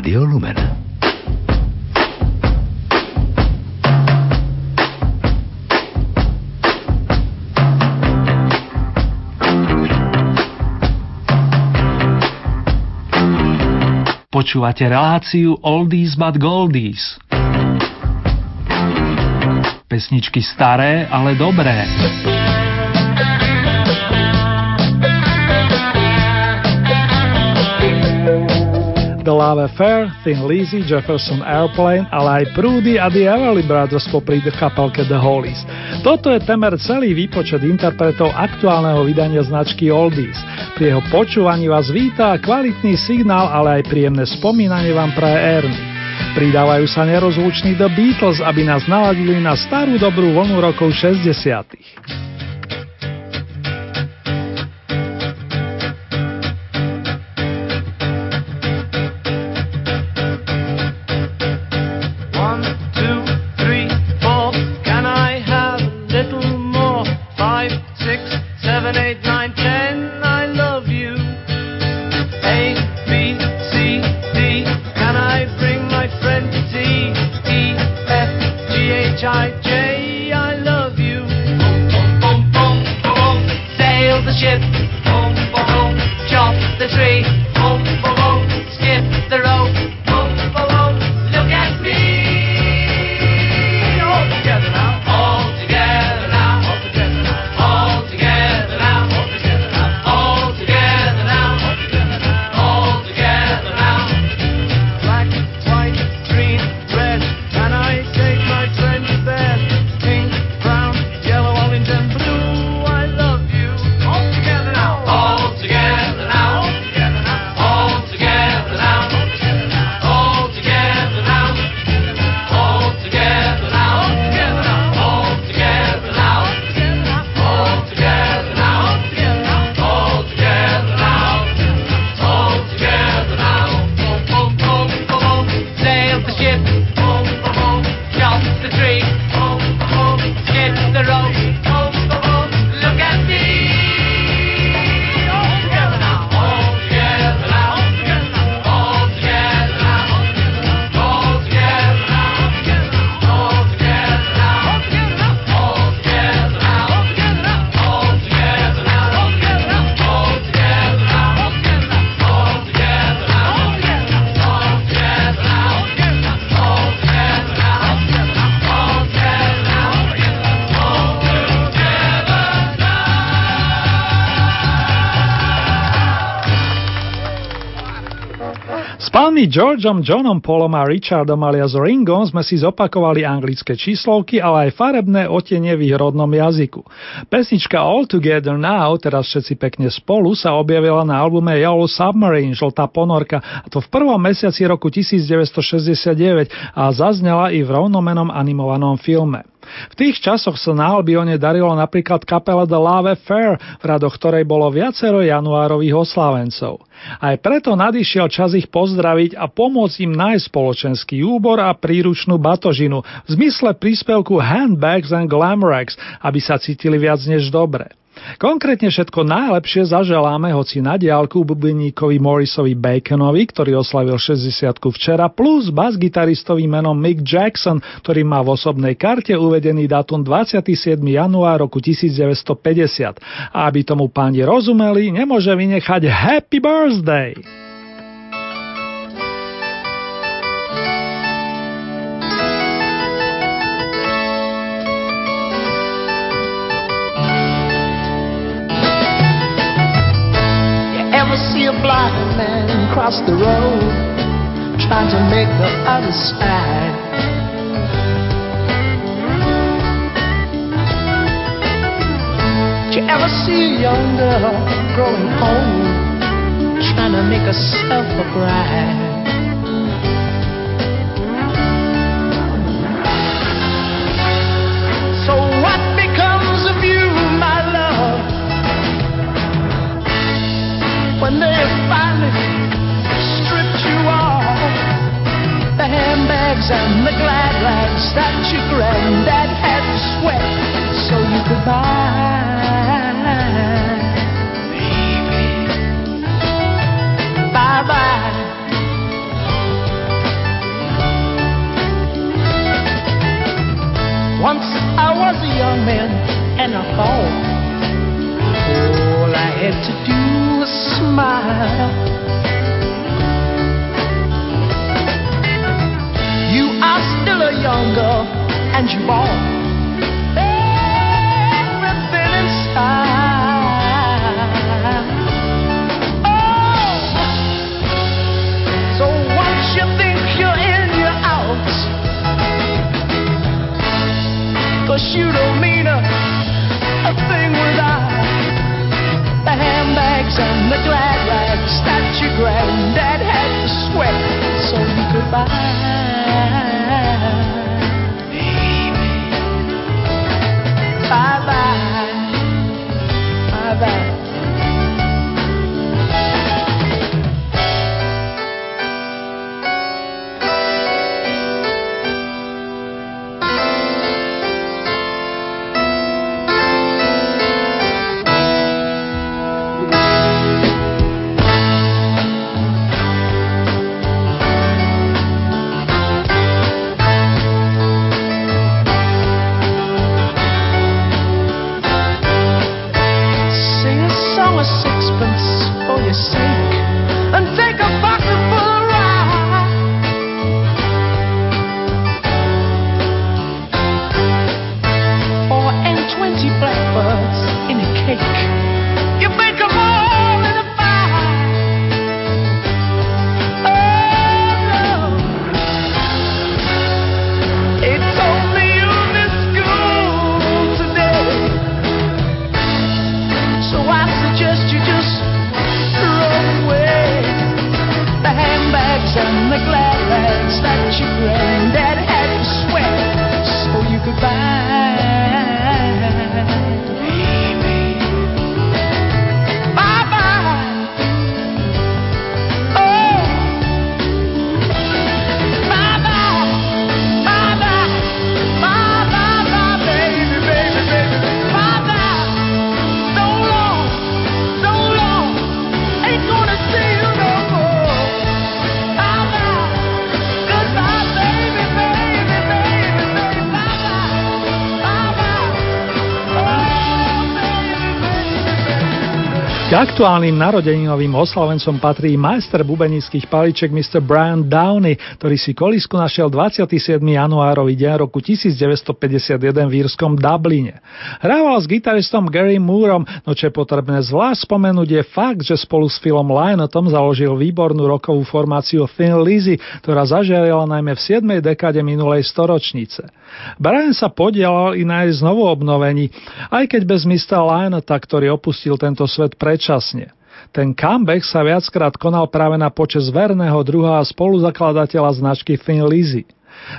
Radio Lumen. Počúvate reláciu Oldies but Goldies. Pesničky staré, ale dobré. The Love Affair, Thin Lizzy, Jefferson Airplane, ale aj Prudy a The Everly Brothers popri kapelke The Hollies. Toto je temer celý výpočet interpretov aktuálneho vydania značky Oldies. Pri jeho počúvaní vás víta kvalitný signál, ale aj príjemné spomínanie vám praje Ernie. Pridávajú sa nerozluční The Beatles, aby nás naladili na starú dobrú vlnu rokov 60. pánmi Georgeom, Johnom Paulom a Richardom alias Ringom sme si zopakovali anglické číslovky, ale aj farebné otenie v ich rodnom jazyku. Pesnička All Together Now, teraz všetci pekne spolu, sa objavila na albume Yellow Submarine, Žltá ponorka, a to v prvom mesiaci roku 1969 a zaznela i v rovnomenom animovanom filme. V tých časoch sa na Albione darilo napríklad kapela The Love Fair, v radoch ktorej bolo viacero januárových oslávencov. Aj preto nadišiel čas ich pozdraviť a pomôcť im nájsť spoločenský úbor a príručnú batožinu v zmysle príspevku Handbags and Glamrex, aby sa cítili viac než dobre. Konkrétne všetko najlepšie zaželáme hoci na diálku bubeníkovi Morrisovi Baconovi, ktorý oslavil 60 včera, plus bas-gitaristovi menom Mick Jackson, ktorý má v osobnej karte uvedený dátum 27. január roku 1950. A aby tomu páni rozumeli, nemôže vynechať Happy Birthday! Man cross the road, trying to make the other side. Did you ever see a young girl growing old, trying to make herself a bride? That your granddad had sweat Cause you don't mean a, a thing without the handbags and the glad rags that your granddad had to sweat so you could buy. K aktuálnym narodeninovým oslavencom patrí majster bubenických paliček Mr. Brian Downey, ktorý si kolisku našiel 27. januárový deň roku 1951 v írskom Dubline. Hrával s gitaristom Gary Moorom, no čo je potrebné zvlášť spomenúť je fakt, že spolu s Philom Lynottom založil výbornú rokovú formáciu Thin Lizzy, ktorá zažiarila najmä v 7. dekáde minulej storočnice. Brian sa podielal i na jej znovu obnovení, aj keď bez Mr. Lynota, ktorý opustil tento svet predčasne. Ten comeback sa viackrát konal práve na počas verného druha a spoluzakladateľa značky Thin Lizzy.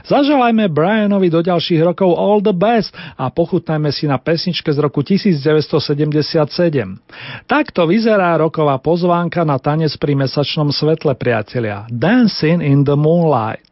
Zaželajme Brianovi do ďalších rokov all the best a pochutnajme si na pesničke z roku 1977. Takto vyzerá roková pozvánka na tanec pri mesačnom svetle, priatelia. Dancing in the Moonlight.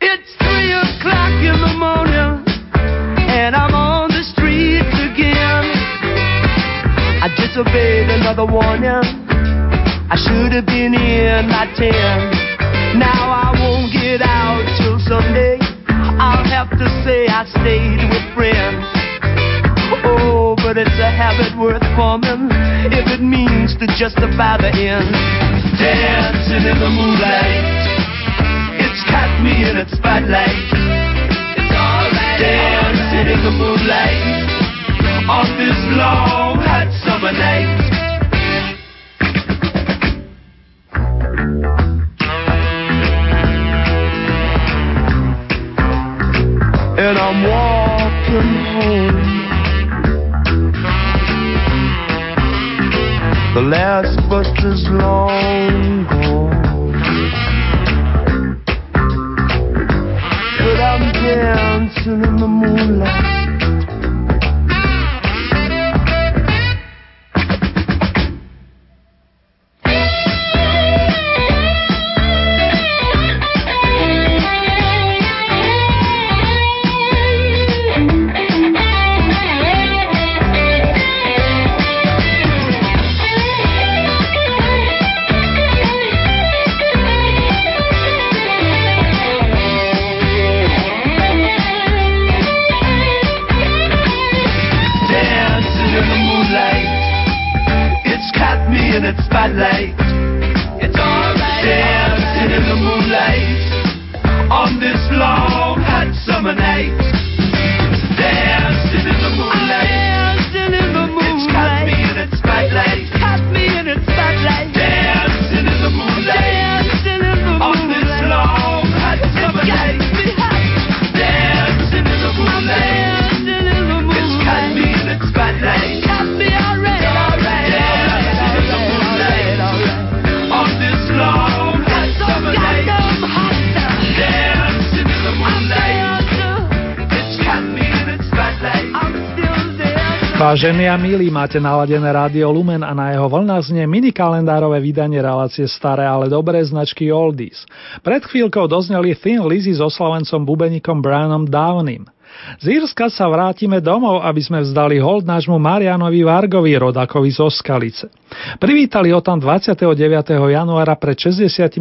It's three o'clock in the morning, and I'm on the streets again. I disobeyed another warning. I should have been in by ten. Now I won't get out till Sunday. I'll have to say I stayed with friends but it's a habit worth forming if it means to justify the end. Dancing in the moonlight, it's got me in its spotlight. It's alright. Dancing in the moonlight on this long hot summer night. And I'm walking home The last bus is long gone. But I'm dancing in the moonlight. dominate Vážení a milí, máte naladené rádio Lumen a na jeho vlnách znie mini kalendárové vydanie relácie staré, ale dobré značky Oldies. Pred chvíľkou dozneli Thin Lizzy so slovencom bubenikom Brianom Downim. Z Írska sa vrátime domov, aby sme vzdali hold nášmu Marianovi Vargovi, rodakovi zo Skalice. Privítali ho tam 29. januára pred 65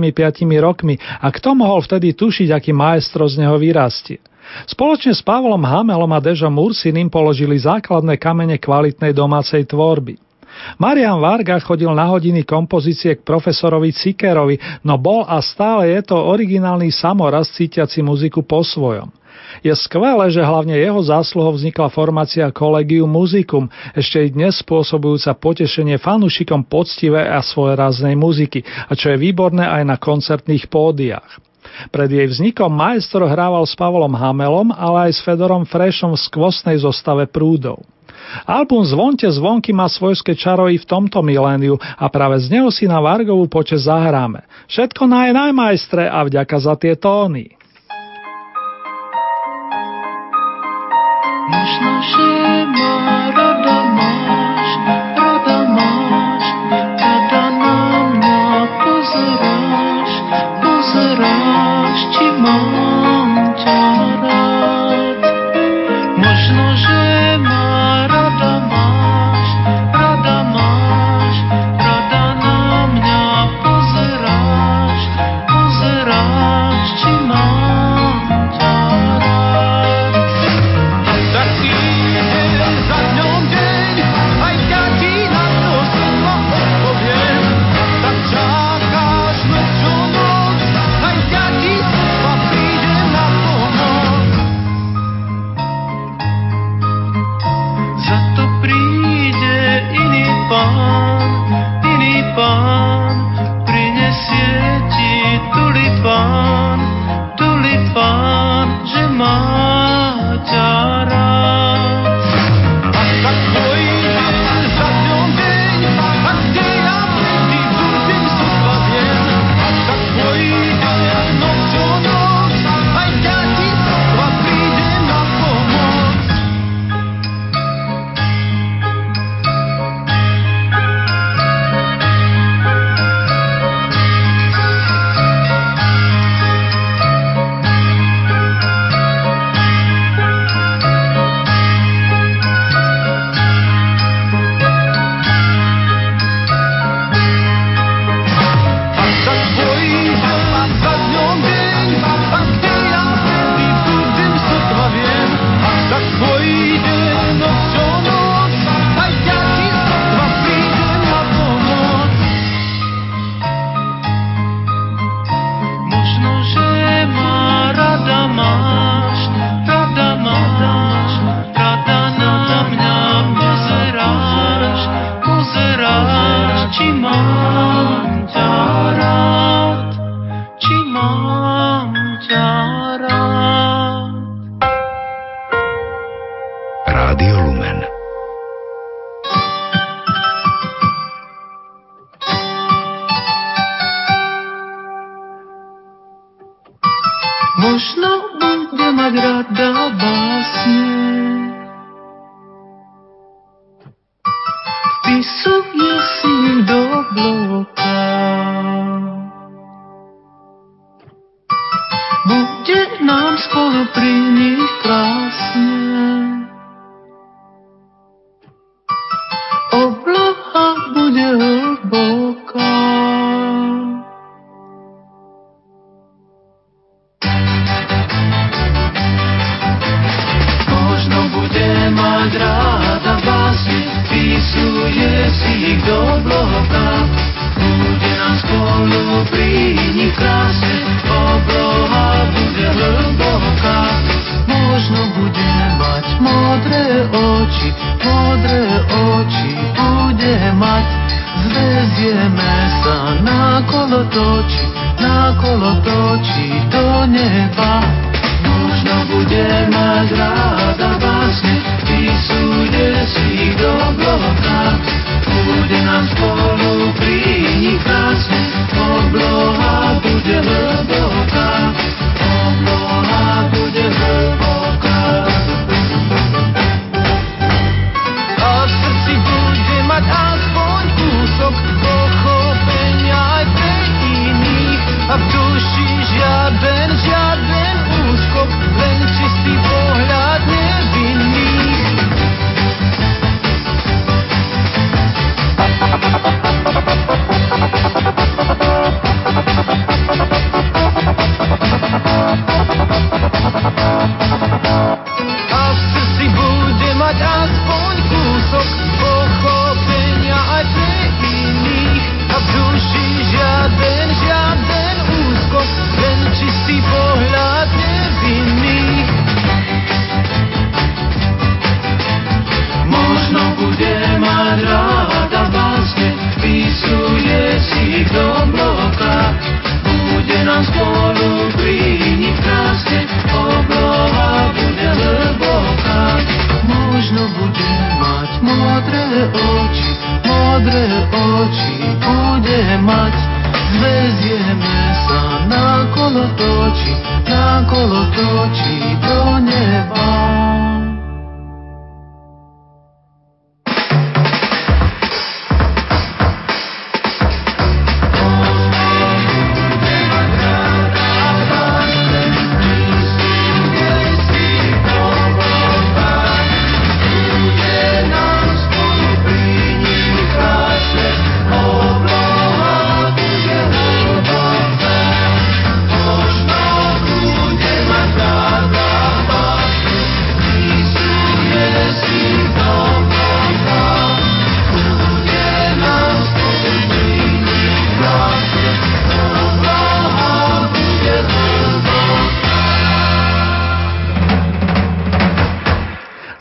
rokmi a kto mohol vtedy tušiť, aký maestro z neho vyrastie. Spoločne s Pavlom Hamelom a Dežom Mursinim položili základné kamene kvalitnej domácej tvorby. Marian Varga chodil na hodiny kompozície k profesorovi Cikerovi, no bol a stále je to originálny samoraz cítiaci muziku po svojom. Je skvelé, že hlavne jeho zásluhou vznikla formácia Collegium Musicum, ešte i dnes spôsobujúca potešenie fanúšikom poctivé a svojraznej muziky, a čo je výborné aj na koncertných pódiách. Pred jej vznikom majstro hrával s Pavlom Hamelom, ale aj s Fedorom Frešom v skvostnej zostave prúdov. Album Zvonte zvonky má svojské čaro i v tomto miléniu a práve z neho si na Vargovú počas zahráme. Všetko naj najmajstre a vďaka za tie tóny. Možno, že I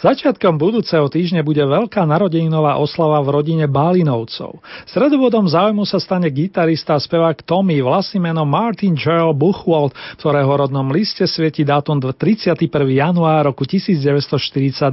Začiatkom budúceho týždňa bude veľká narodeninová oslava v rodine Bálinovcov. Sredobodom záujmu sa stane gitarista a spevák Tommy, vlastným menom Martin Gerald Buchwald, ktorého rodnom liste svieti dátum 31. január roku 1942.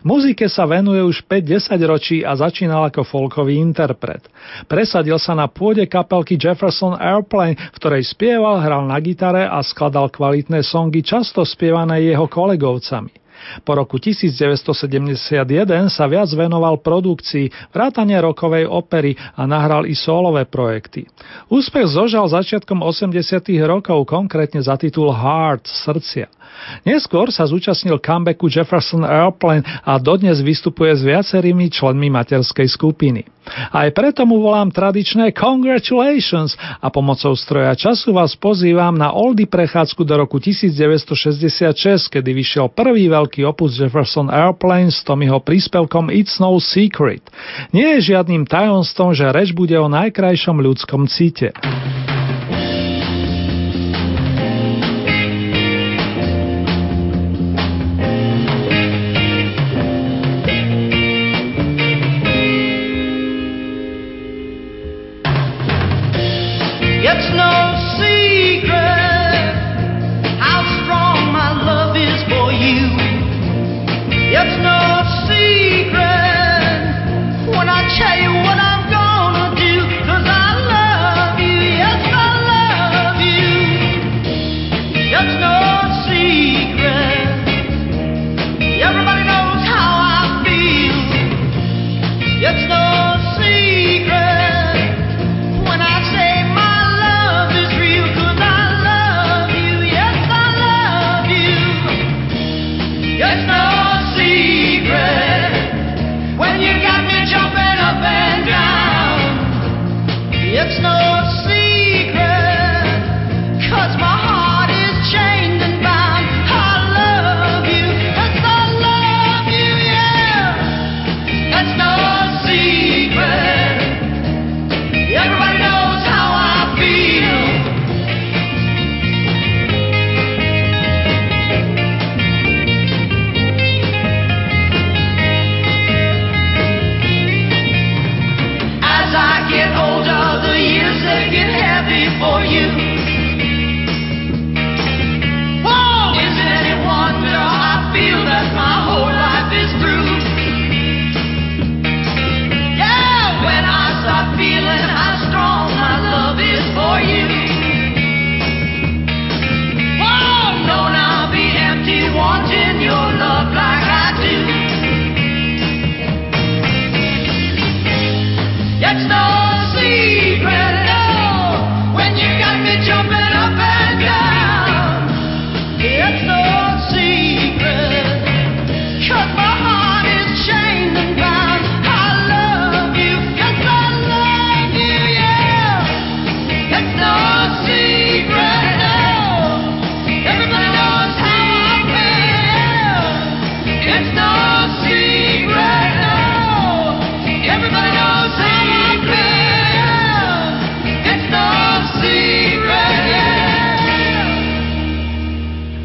Muzike sa venuje už 5-10 ročí a začínal ako folkový interpret. Presadil sa na pôde kapelky Jefferson Airplane, v ktorej spieval, hral na gitare a skladal kvalitné songy často spievané jeho kolegovcami. Po roku 1971 sa viac venoval produkcii, vrátane rokovej opery a nahral i solové projekty. Úspech zožal začiatkom 80 rokov, konkrétne za titul Heart, srdcia. Neskôr sa zúčastnil comebacku Jefferson Airplane a dodnes vystupuje s viacerými členmi materskej skupiny. Aj preto mu volám tradičné Congratulations a pomocou stroja času vás pozývam na oldy prechádzku do roku 1966, kedy vyšiel prvý veľký opus Jefferson Airplane s Tommyho príspevkom It's No Secret. Nie je žiadnym tajomstvom, že reč bude o najkrajšom ľudskom cite.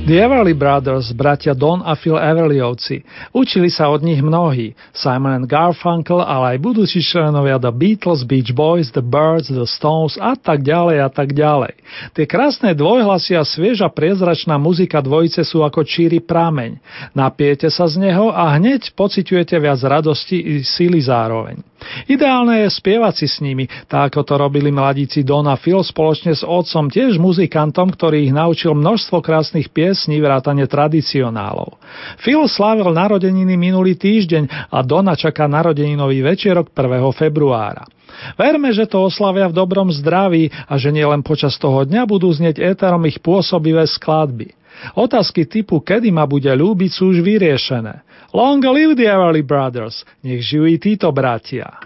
The Everly Brothers, bratia Don a Phil Everlyovci. Učili sa od nich mnohí. Simon and Garfunkel, ale aj budúci členovia The Beatles, Beach Boys, The Birds, The Stones a tak ďalej a tak ďalej. Tie krásne dvojhlasy a svieža priezračná muzika dvojice sú ako číry prameň. Napiete sa z neho a hneď pociťujete viac radosti i síly zároveň. Ideálne je spievať si s nimi, tak ako to robili mladíci Don a Phil spoločne s otcom, tiež muzikantom, ktorý ich naučil množstvo krásnych piesní vrátane tradicionálov. Phil slávil narodeniny minulý týždeň a Dona čaká narodeninový večerok 1. februára. Verme, že to oslavia v dobrom zdraví a že nielen počas toho dňa budú znieť éterom ich pôsobivé skladby. Otázky typu, kedy ma bude ľúbiť, sú už vyriešené. Long live the Everly Brothers, nech žijú i títo bratia.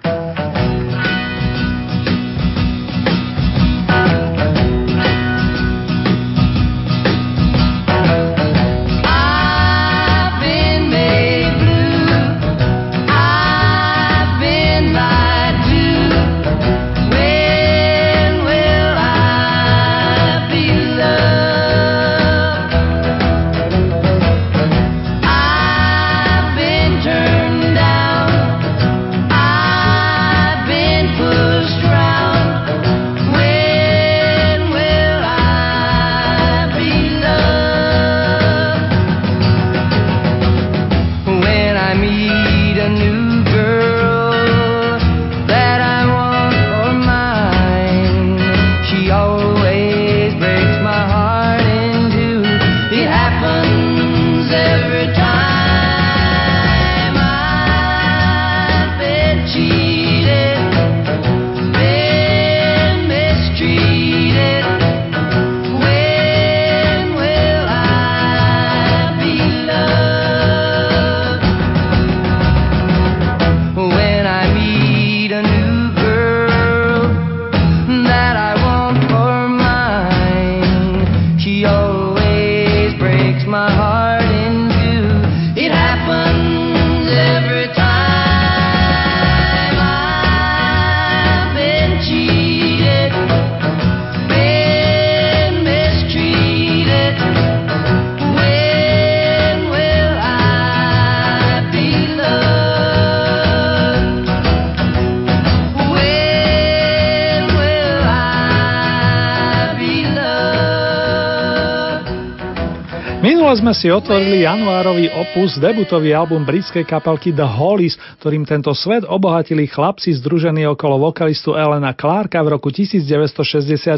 Sme si otvorili januárový opus, debutový album britskej kapelky The Hollies, ktorým tento svet obohatili chlapci združení okolo vokalistu Elena Clarka v roku 1964.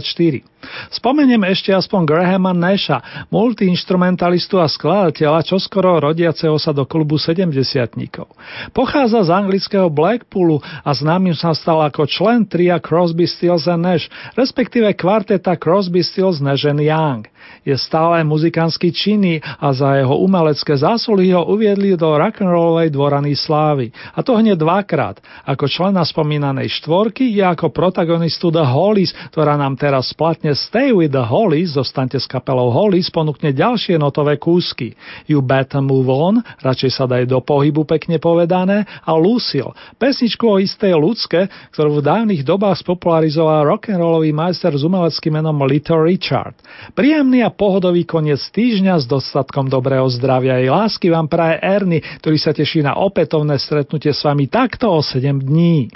Spomeniem ešte aspoň Grahama Nasha, multiinstrumentalistu a skladateľa, čoskoro rodiaceho sa do klubu 70 Pochádza z anglického Blackpoolu a známym sa stal ako člen tria Crosby, Stills and Nash, respektíve kvarteta Crosby, Stills, Nash and Young. Je stále muzikánsky činný a za jeho umelecké zásluhy ho uviedli do rock'n'rollovej dvorany slávy. A to hneď dvakrát, ako člena spomínanej štvorky i ako protagonistu The Hollies, ktorá nám teraz splatne Stay with the Hollies, zostaňte s kapelou Hollies, ponúkne ďalšie notové kúsky. You Better Move On, radšej sa daj do pohybu pekne povedané, a Lucille, pesničku o istej ľudské, ktorú v dávnych dobách spopularizoval rock'n'rollový majster s umeleckým menom Little Richard. Príjemný a pohodový koniec týždňa s dostatkom dobrého zdravia i lásky vám praje Ernie, ktorý sa teší na opätovné stretnutie s vami takto o 7 dní.